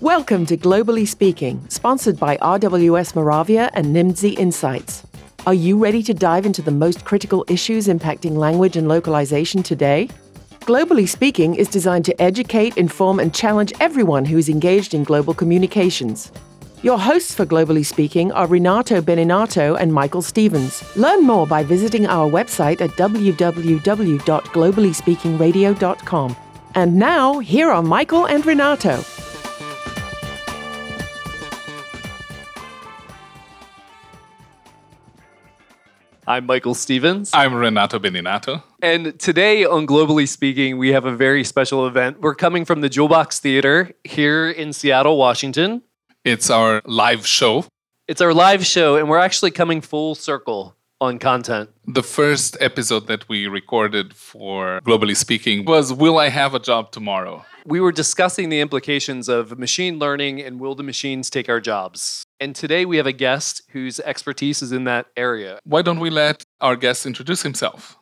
Welcome to Globally Speaking, sponsored by RWS Moravia and Nimdzi Insights. Are you ready to dive into the most critical issues impacting language and localization today? Globally Speaking is designed to educate, inform, and challenge everyone who is engaged in global communications. Your hosts for Globally Speaking are Renato Beninato and Michael Stevens. Learn more by visiting our website at www.globallyspeakingradio.com. And now, here are Michael and Renato. I'm Michael Stevens. I'm Renato Beninato. And today on Globally Speaking, we have a very special event. We're coming from the Jewel Box Theater here in Seattle, Washington. It's our live show. It's our live show, and we're actually coming full circle on content. The first episode that we recorded for Globally Speaking was Will I Have a Job Tomorrow? We were discussing the implications of machine learning and will the machines take our jobs? And today we have a guest whose expertise is in that area. Why don't we let our guest introduce himself?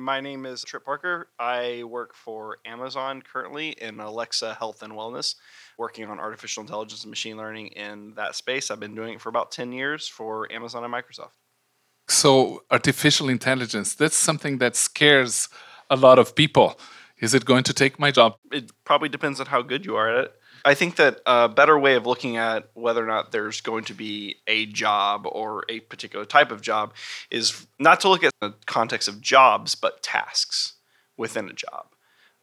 My name is Tripp Parker. I work for Amazon currently in Alexa Health and Wellness, working on artificial intelligence and machine learning in that space. I've been doing it for about 10 years for Amazon and Microsoft. So, artificial intelligence, that's something that scares a lot of people. Is it going to take my job? It probably depends on how good you are at it. I think that a better way of looking at whether or not there's going to be a job or a particular type of job is not to look at the context of jobs, but tasks within a job.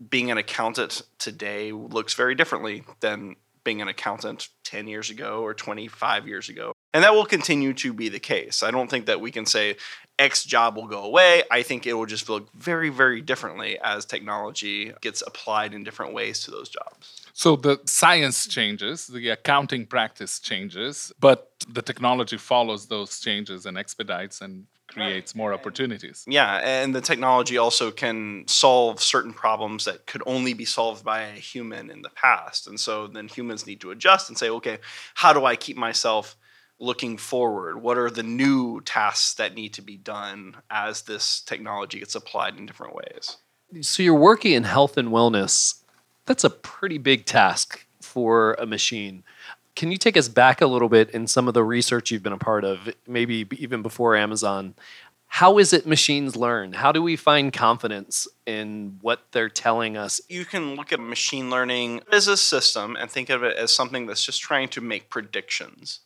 Being an accountant today looks very differently than being an accountant 10 years ago or 25 years ago. And that will continue to be the case. I don't think that we can say X job will go away. I think it will just look very, very differently as technology gets applied in different ways to those jobs. So the science changes, the accounting practice changes, but the technology follows those changes and expedites and creates more opportunities. Yeah, and the technology also can solve certain problems that could only be solved by a human in the past. And so then humans need to adjust and say, okay, how do I keep myself looking forward? What are the new tasks that need to be done as this technology gets applied in different ways? So you're working in health and wellness. That's a pretty big task for a machine. Can you take us back a little bit in some of the research you've been a part of, maybe even before Amazon? How is it machines learn? How do we find confidence in what they're telling us? You can look at machine learning as a system and think of it as something that's just trying to make predictions.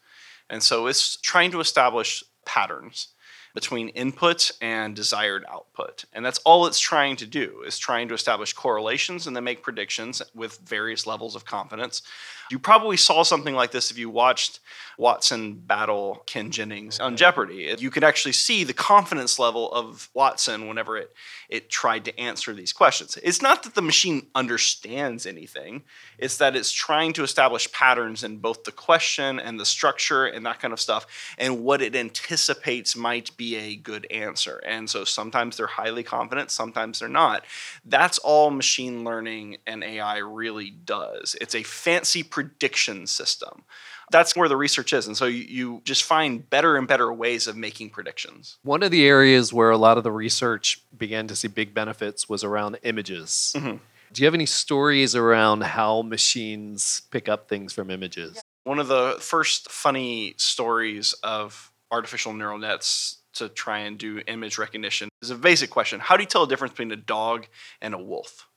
And so it's trying to establish patterns between input and desired output. And that's all it's trying to do is trying to establish correlations and then make predictions with various levels of confidence. You probably saw something like this if you watched Watson battle Ken Jennings on Jeopardy. You could actually see the confidence level of Watson whenever it it tried to answer these questions. It's not that the machine understands anything, it's that it's trying to establish patterns in both the question and the structure and that kind of stuff and what it anticipates might be a good answer. And so sometimes they're highly confident, sometimes they're not. That's all machine learning and AI really does. It's a fancy prediction system that's where the research is. And so you, you, just find better and better ways of making predictions. One of the areas where a lot of the research began to see big benefits was around images. Mm-hmm. Do you have any stories around how machines pick up things from images? One of the first funny stories of artificial neural nets to try and do image recognition is a basic question How do you tell the difference between a dog and a wolf?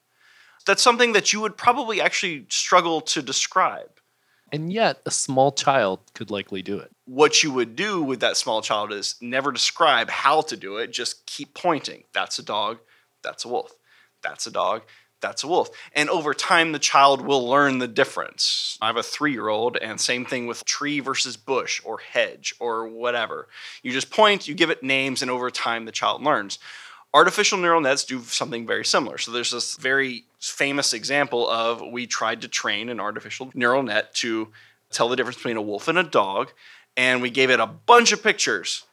That's something that you would probably actually struggle to describe. And yet, a small child could likely do it. What you would do with that small child is never describe how to do it, just keep pointing. That's a dog, that's a wolf. That's a dog, that's a wolf. And over time, the child will learn the difference. I have a three year old, and same thing with tree versus bush or hedge or whatever. You just point, you give it names, and over time, the child learns. Artificial neural nets do something very similar. So there's this very famous example of we tried to train an artificial neural net to tell the difference between a wolf and a dog, and we gave it a bunch of pictures.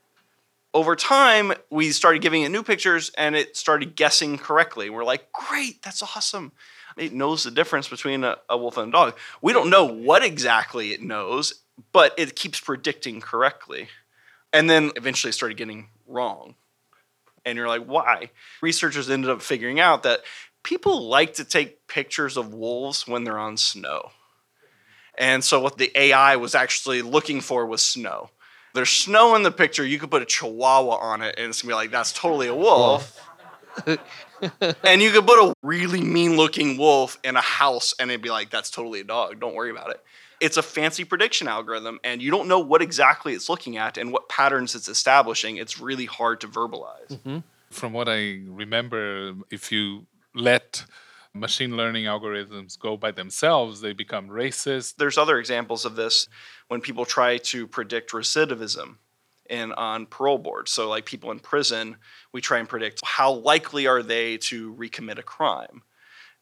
Over time, we started giving it new pictures and it started guessing correctly. We're like, great, that's awesome. It knows the difference between a, a wolf and a dog. We don't know what exactly it knows, but it keeps predicting correctly. And then eventually started getting wrong And you're like, why? Researchers ended up figuring out that people like to take pictures of wolves when they're on snow. And so what the AI was actually looking for was snow. There's snow in the picture, you could put a chihuahua on it and it's gonna be like, that's totally a wolf. and you could put a really mean looking wolf in a house and it'd be like, that's totally a dog. Don't worry about it. It's a fancy prediction algorithm, and you don't know what exactly it's looking at and what patterns it's establishing. It's really hard to verbalize. Mm-hmm. From what I remember, if you let machine learning algorithms go by themselves, they become racist. There's other examples of this when people try to predict recidivism in on parole boards. So like people in prison, we try and predict how likely are they to recommit a crime.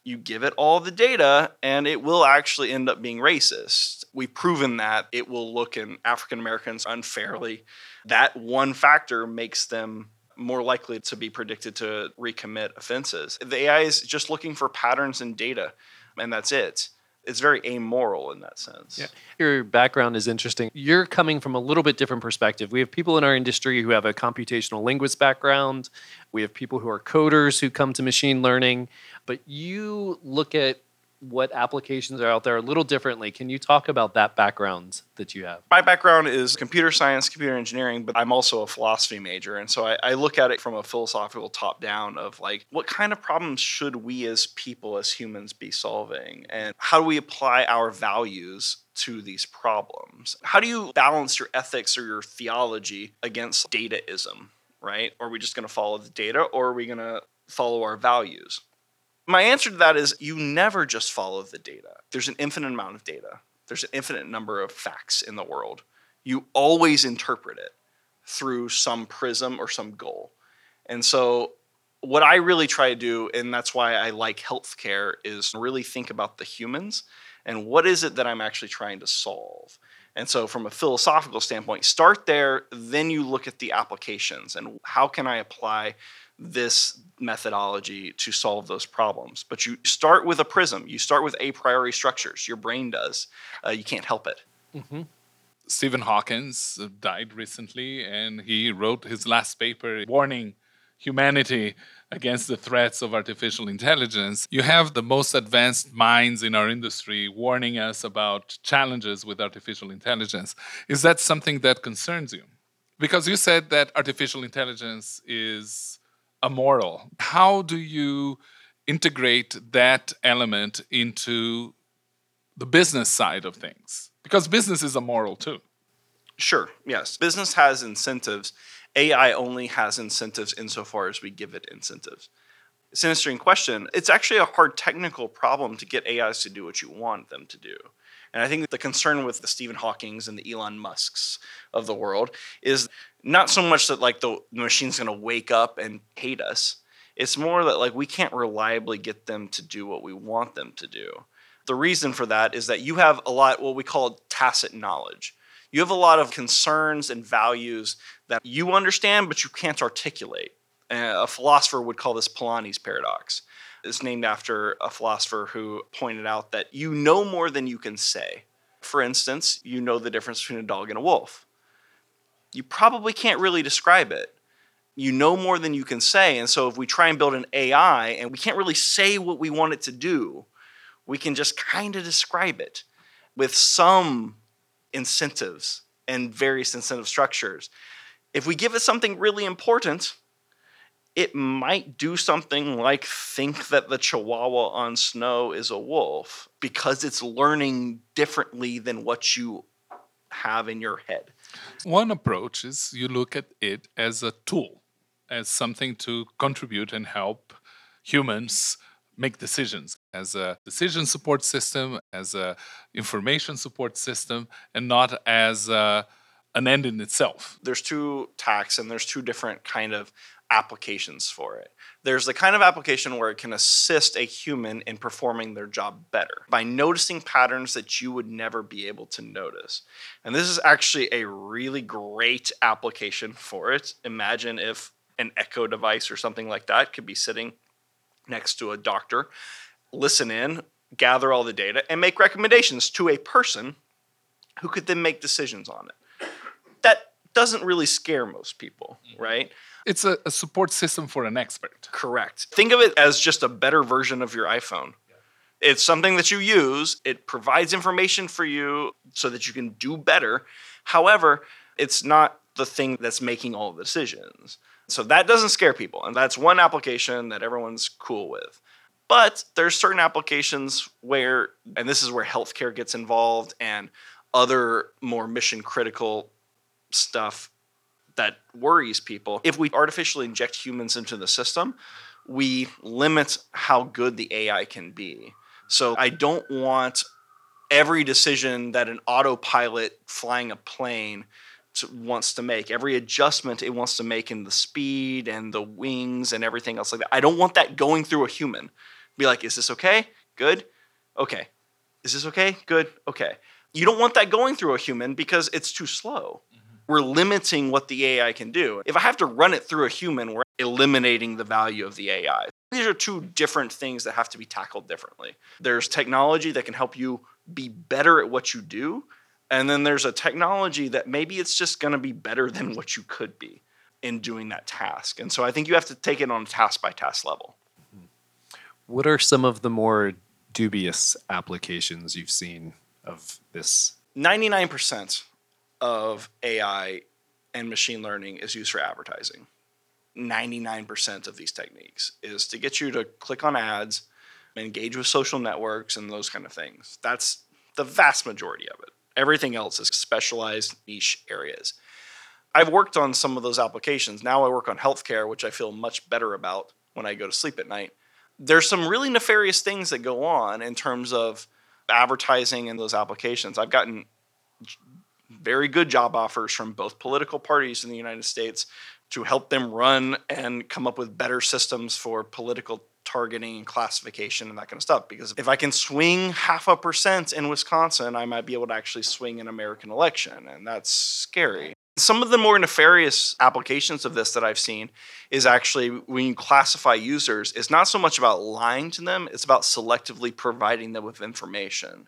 You give it all the data and it will actually end up being racist. We've proven that it will look in African Americans unfairly. That one factor makes them more likely to be predicted to recommit offenses. The AI is just looking for patterns in data, and that's it. It's very amoral in that sense. Yeah. Your background is interesting. You're coming from a little bit different perspective. We have people in our industry who have a computational linguist background. We have people who are coders who come to machine learning, but you look at what applications are out there a little differently. Can you talk about that background that you have? My background is computer science, computer engineering, but I'm also a philosophy major. And so I, I look at it from a philosophical top down of like, what kind of problems should we as people, as humans, be solving? And how do we apply our values to these problems? How do you balance your ethics or your theology against dataism, right? Are we just going to follow the data or are we going to follow our values? My answer to that is you never just follow the data. There's an infinite amount of data, there's an infinite number of facts in the world. You always interpret it through some prism or some goal. And so, what I really try to do, and that's why I like healthcare, is really think about the humans and what is it that I'm actually trying to solve. And so, from a philosophical standpoint, start there, then you look at the applications and how can I apply this methodology to solve those problems. But you start with a prism, you start with a priori structures. Your brain does. Uh, you can't help it. Mm-hmm. Stephen Hawkins died recently, and he wrote his last paper warning humanity against the threats of artificial intelligence. You have the most advanced minds in our industry warning us about challenges with artificial intelligence. Is that something that concerns you? Because you said that artificial intelligence is amoral. How do you integrate that element into the business side of things? Because business is amoral too. Sure, yes. Business has incentives. AI only has incentives insofar as we give it incentives. It's an interesting question. It's actually a hard technical problem to get AIs to do what you want them to do. And I think the concern with the Stephen Hawkings and the Elon Musks of the world is not so much that like the machine's going to wake up and hate us. It's more that like we can't reliably get them to do what we want them to do. The reason for that is that you have a lot what we call tacit knowledge. You have a lot of concerns and values that you understand but you can't articulate. a philosopher would call this Polanyi's paradox is named after a philosopher who pointed out that you know more than you can say. For instance, you know the difference between a dog and a wolf. You probably can't really describe it. You know more than you can say. And so if we try and build an AI and we can't really say what we want it to do, we can just kind of describe it with some incentives and various incentive structures. If we give it something really important, it might do something like think that the chihuahua on snow is a wolf because it's learning differently than what you have in your head. One approach is you look at it as a tool, as something to contribute and help humans make decisions as a decision support system, as a information support system, and not as a, an end in itself. There's two tacks and there's two different kind of applications for it. There's the kind of application where it can assist a human in performing their job better by noticing patterns that you would never be able to notice. And this is actually a really great application for it. Imagine if an echo device or something like that could be sitting next to a doctor, listen in, gather all the data, and make recommendations to a person who could then make decisions on it. That doesn't really scare most people, mm-hmm. right? It's a, a support system for an expert. Correct. Think of it as just a better version of your iPhone. It's something that you use, it provides information for you so that you can do better. However, it's not the thing that's making all the decisions. So that doesn't scare people. And that's one application that everyone's cool with. But there's certain applications where, and this is where healthcare gets involved and other more mission critical stuff that worries people. If we artificially inject humans into the system, we limit how good the AI can be. So I don't want every decision that an autopilot flying a plane to, wants to make, every adjustment it wants to make in the speed and the wings and everything else like that. I don't want that going through a human. Be like, is this okay? Good. Okay. Is this okay? Good. Okay. You don't want that going through a human because it's too slow. Mm-hmm. We're limiting what the AI can do. If I have to run it through a human, we're eliminating the value of the AI. These are two different things that have to be tackled differently. There's technology that can help you be better at what you do, and then there's a technology that maybe it's just going to be better than what you could be in doing that task. And so I think you have to take it on a task by task level. What are some of the more dubious applications you've seen of this? 99% of AI and machine learning is used for advertising. 99% of these techniques is to get you to click on ads, engage with social networks, and those kind of things. That's the vast majority of it. Everything else is specialized niche areas. I've worked on some of those applications. Now I work on healthcare, which I feel much better about when I go to sleep at night. There's some really nefarious things that go on in terms of advertising in those applications. I've gotten very good job offers from both political parties in the United States to help them run and come up with better systems for political targeting and classification and that kind of stuff. Because if I can swing half a percent in Wisconsin, I might be able to actually swing an American election, and that's scary. Some of the more nefarious applications of this that I've seen is actually when you classify users, it's not so much about lying to them, it's about selectively providing them with information.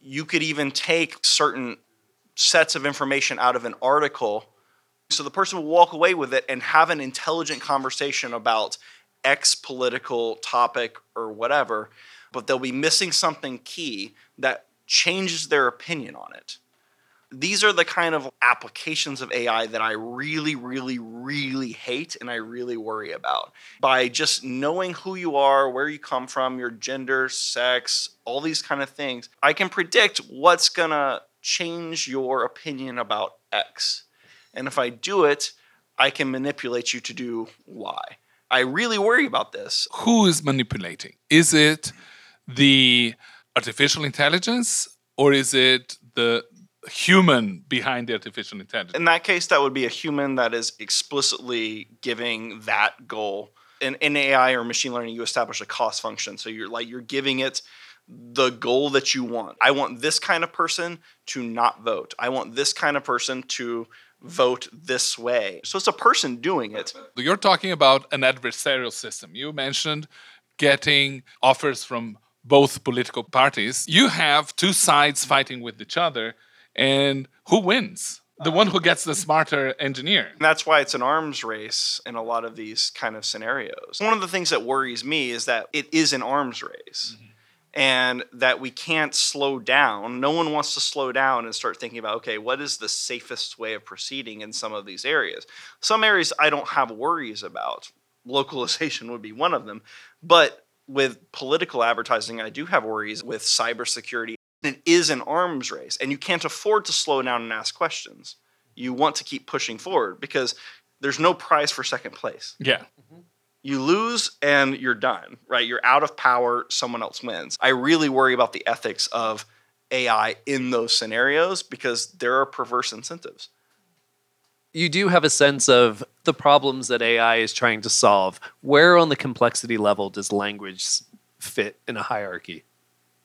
You could even take certain sets of information out of an article so the person will walk away with it and have an intelligent conversation about X political topic or whatever, but they'll be missing something key that changes their opinion on it these are the kind of applications of AI that I really, really, really hate and I really worry about. By just knowing who you are, where you come from, your gender, sex, all these kind of things, I can predict what's gonna change your opinion about X. And if I do it, I can manipulate you to do Y. I really worry about this. Who is manipulating? Is it the artificial intelligence or is it the human behind the artificial intelligence. In that case, that would be a human that is explicitly giving that goal. In, in AI or machine learning, you establish a cost function. So you're like you're giving it the goal that you want. I want this kind of person to not vote. I want this kind of person to vote this way. So it's a person doing it. You're talking about an adversarial system. You mentioned getting offers from both political parties. You have two sides fighting with each other and who wins? The one who gets the smarter engineer. And that's why it's an arms race in a lot of these kind of scenarios. One of the things that worries me is that it is an arms race. Mm-hmm and that we can't slow down. No one wants to slow down and start thinking about, okay, what is the safest way of proceeding in some of these areas? Some areas I don't have worries about. Localization would be one of them. But with political advertising, I do have worries with cybersecurity it is an arms race, and you can't afford to slow down and ask questions. You want to keep pushing forward because there's no prize for second place. Yeah. Mm-hmm. You lose and you're done, right? You're out of power, someone else wins. I really worry about the ethics of AI in those scenarios because there are perverse incentives. You do have a sense of the problems that AI is trying to solve. Where on the complexity level does language fit in a hierarchy?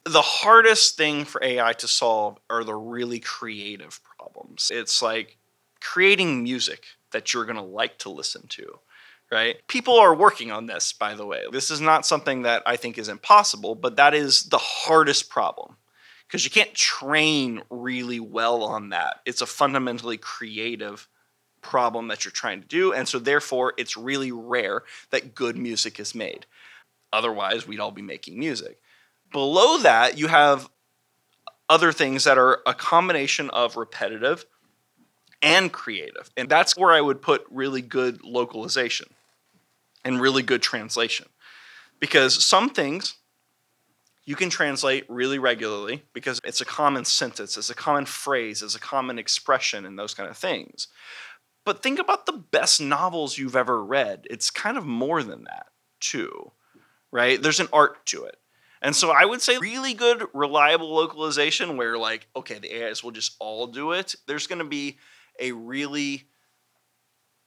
the hardest thing for AI to solve are the really creative problems. It's like creating music that you're going to like to listen to, right? People are working on this, by the way. This is not something that I think is impossible, but that is the hardest problem because you can't train really well on that. It's a fundamentally creative problem that you're trying to do. And so, therefore, it's really rare that good music is made. Otherwise, we'd all be making music. Below that, you have other things that are a combination of repetitive and creative. And that's where I would put really good localization and really good translation. Because some things you can translate really regularly because it's a common sentence, it's a common phrase, it's a common expression, and those kind of things. But think about the best novels you've ever read. It's kind of more than that, too, right? There's an art to it. And so I would say really good, reliable localization where, like, okay, the AIs will just all do it. There's going to be a really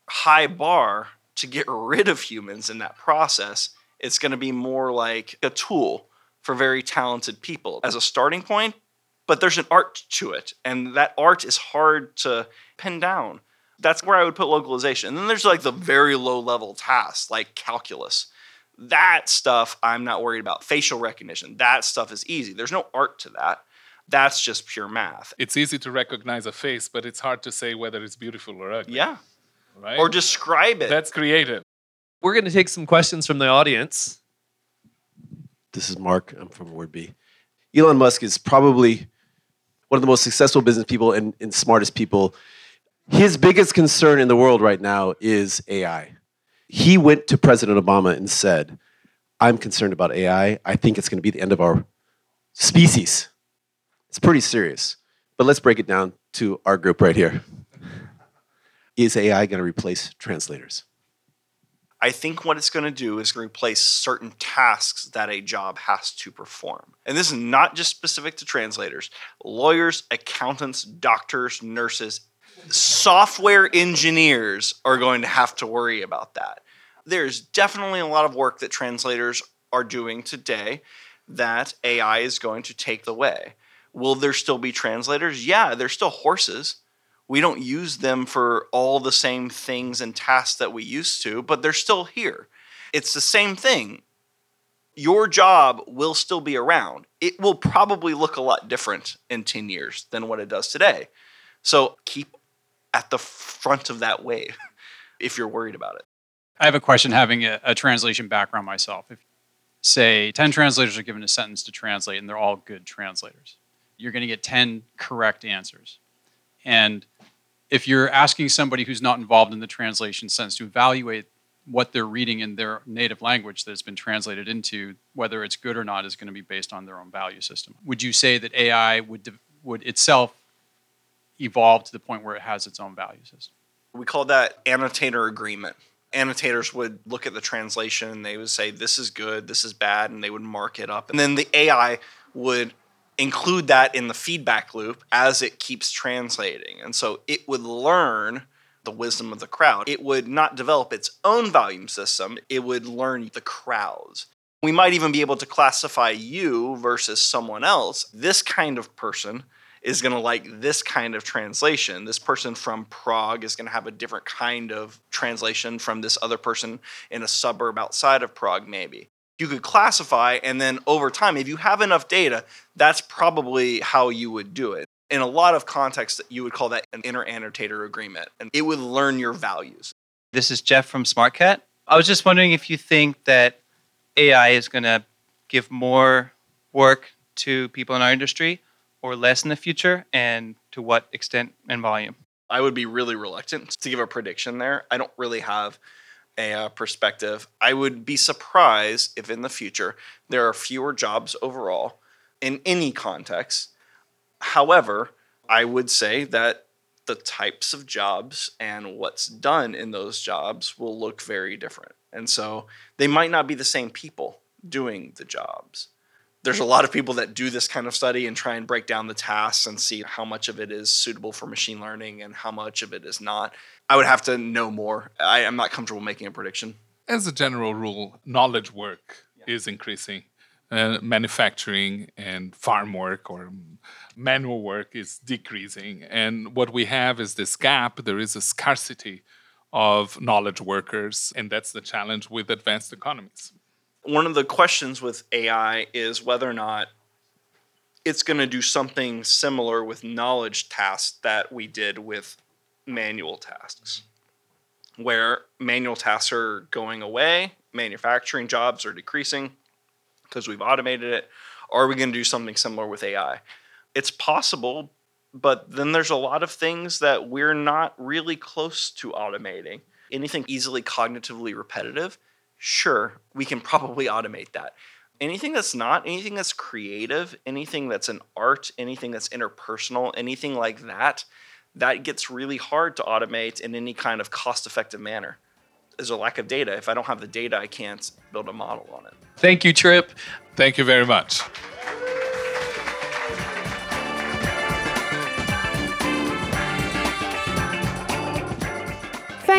high bar to get rid of humans in that process. It's going to be more like a tool for very talented people as a starting point, but there's an art to it. And that art is hard to pin down. That's where I would put localization. And then there's like the very low level tasks like calculus. That stuff I'm not worried about. Facial recognition, that stuff is easy. There's no art to that. That's just pure math. It's easy to recognize a face, but it's hard to say whether it's beautiful or ugly. Yeah. Right? Or describe it. That's creative. We're going to take some questions from the audience. This is Mark. I'm from Wordbee. Elon Musk is probably one of the most successful business people and, and smartest people. His biggest concern in the world right now is AI. He went to President Obama and said, I'm concerned about AI. I think it's going to be the end of our species. It's pretty serious. But let's break it down to our group right here. Is AI going to replace translators? I think what it's going to do is replace certain tasks that a job has to perform. And this is not just specific to translators, lawyers, accountants, doctors, nurses, software engineers are going to have to worry about that. There's definitely a lot of work that translators are doing today that AI is going to take away. Will there still be translators? Yeah, there's still horses. We don't use them for all the same things and tasks that we used to, but they're still here. It's the same thing. Your job will still be around. It will probably look a lot different in 10 years than what it does today. So keep at the front of that wave if you're worried about it. I have a question having a, a translation background myself. If, say, 10 translators are given a sentence to translate and they're all good translators, you're going to get 10 correct answers. And if you're asking somebody who's not involved in the translation sense to evaluate what they're reading in their native language that's been translated into, whether it's good or not, is going to be based on their own value system. Would you say that AI would would itself evolve to the point where it has its own value system? We call that annotator agreement. Annotators would look at the translation and they would say, this is good, this is bad, and they would mark it up. And then the AI would include that in the feedback loop as it keeps translating. And so it would learn the wisdom of the crowd. It would not develop its own volume system, it would learn the crowds. We might even be able to classify you versus someone else. This kind of person is going to like this kind of translation. This person from Prague is going to have a different kind of translation from this other person in a suburb outside of Prague, maybe you could classify and then over time if you have enough data that's probably how you would do it. In a lot of contexts you would call that an inter annotator agreement and it would learn your values. This is jeff from smartcat. I was just wondering if you think that ai is going to give more work to people in our industry or less in the future and to what extent and volume? I would be really reluctant to give a prediction there. I don't really have uh, perspective, I would be surprised if in the future there are fewer jobs overall in any context. However, I would say that the types of jobs and what's done in those jobs will look very different. And so they might not be the same people doing the jobs there's a lot of people that do this kind of study and try and break down the tasks and see how much of it is suitable for machine learning and how much of it is not. I would have to know more. I am not comfortable making a prediction. As a general rule, knowledge work yeah. is increasing. Uh, manufacturing and farm work or manual work is decreasing. And what we have is this gap. There is a scarcity of knowledge workers, and that's the challenge with advanced economies one of the questions with AI is whether or not it's going to do something similar with knowledge tasks that we did with manual tasks, where manual tasks are going away, manufacturing jobs are decreasing because we've automated it. Are we going to do something similar with AI? It's possible, but then there's a lot of things that we're not really close to automating. Anything easily cognitively repetitive, sure, we can probably automate that. Anything that's not, anything that's creative, anything that's an art, anything that's interpersonal, anything like that, that gets really hard to automate in any kind of cost effective manner. There's a lack of data. If I don't have the data, I can't build a model on it. Thank you, Tripp. Thank you very much.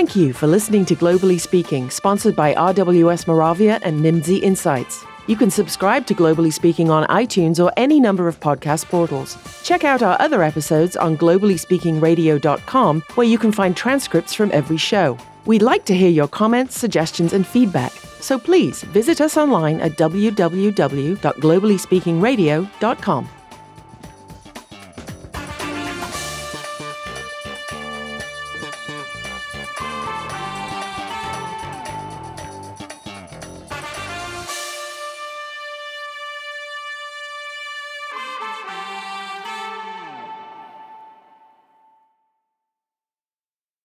Thank you for listening to Globally Speaking, sponsored by RWS Moravia and Nimdzi Insights. You can subscribe to Globally Speaking on iTunes or any number of podcast portals. Check out our other episodes on globallyspeakingradio.com, where you can find transcripts from every show. We'd like to hear your comments, suggestions, and feedback, so please visit us online at www.globallyspeakingradio.com.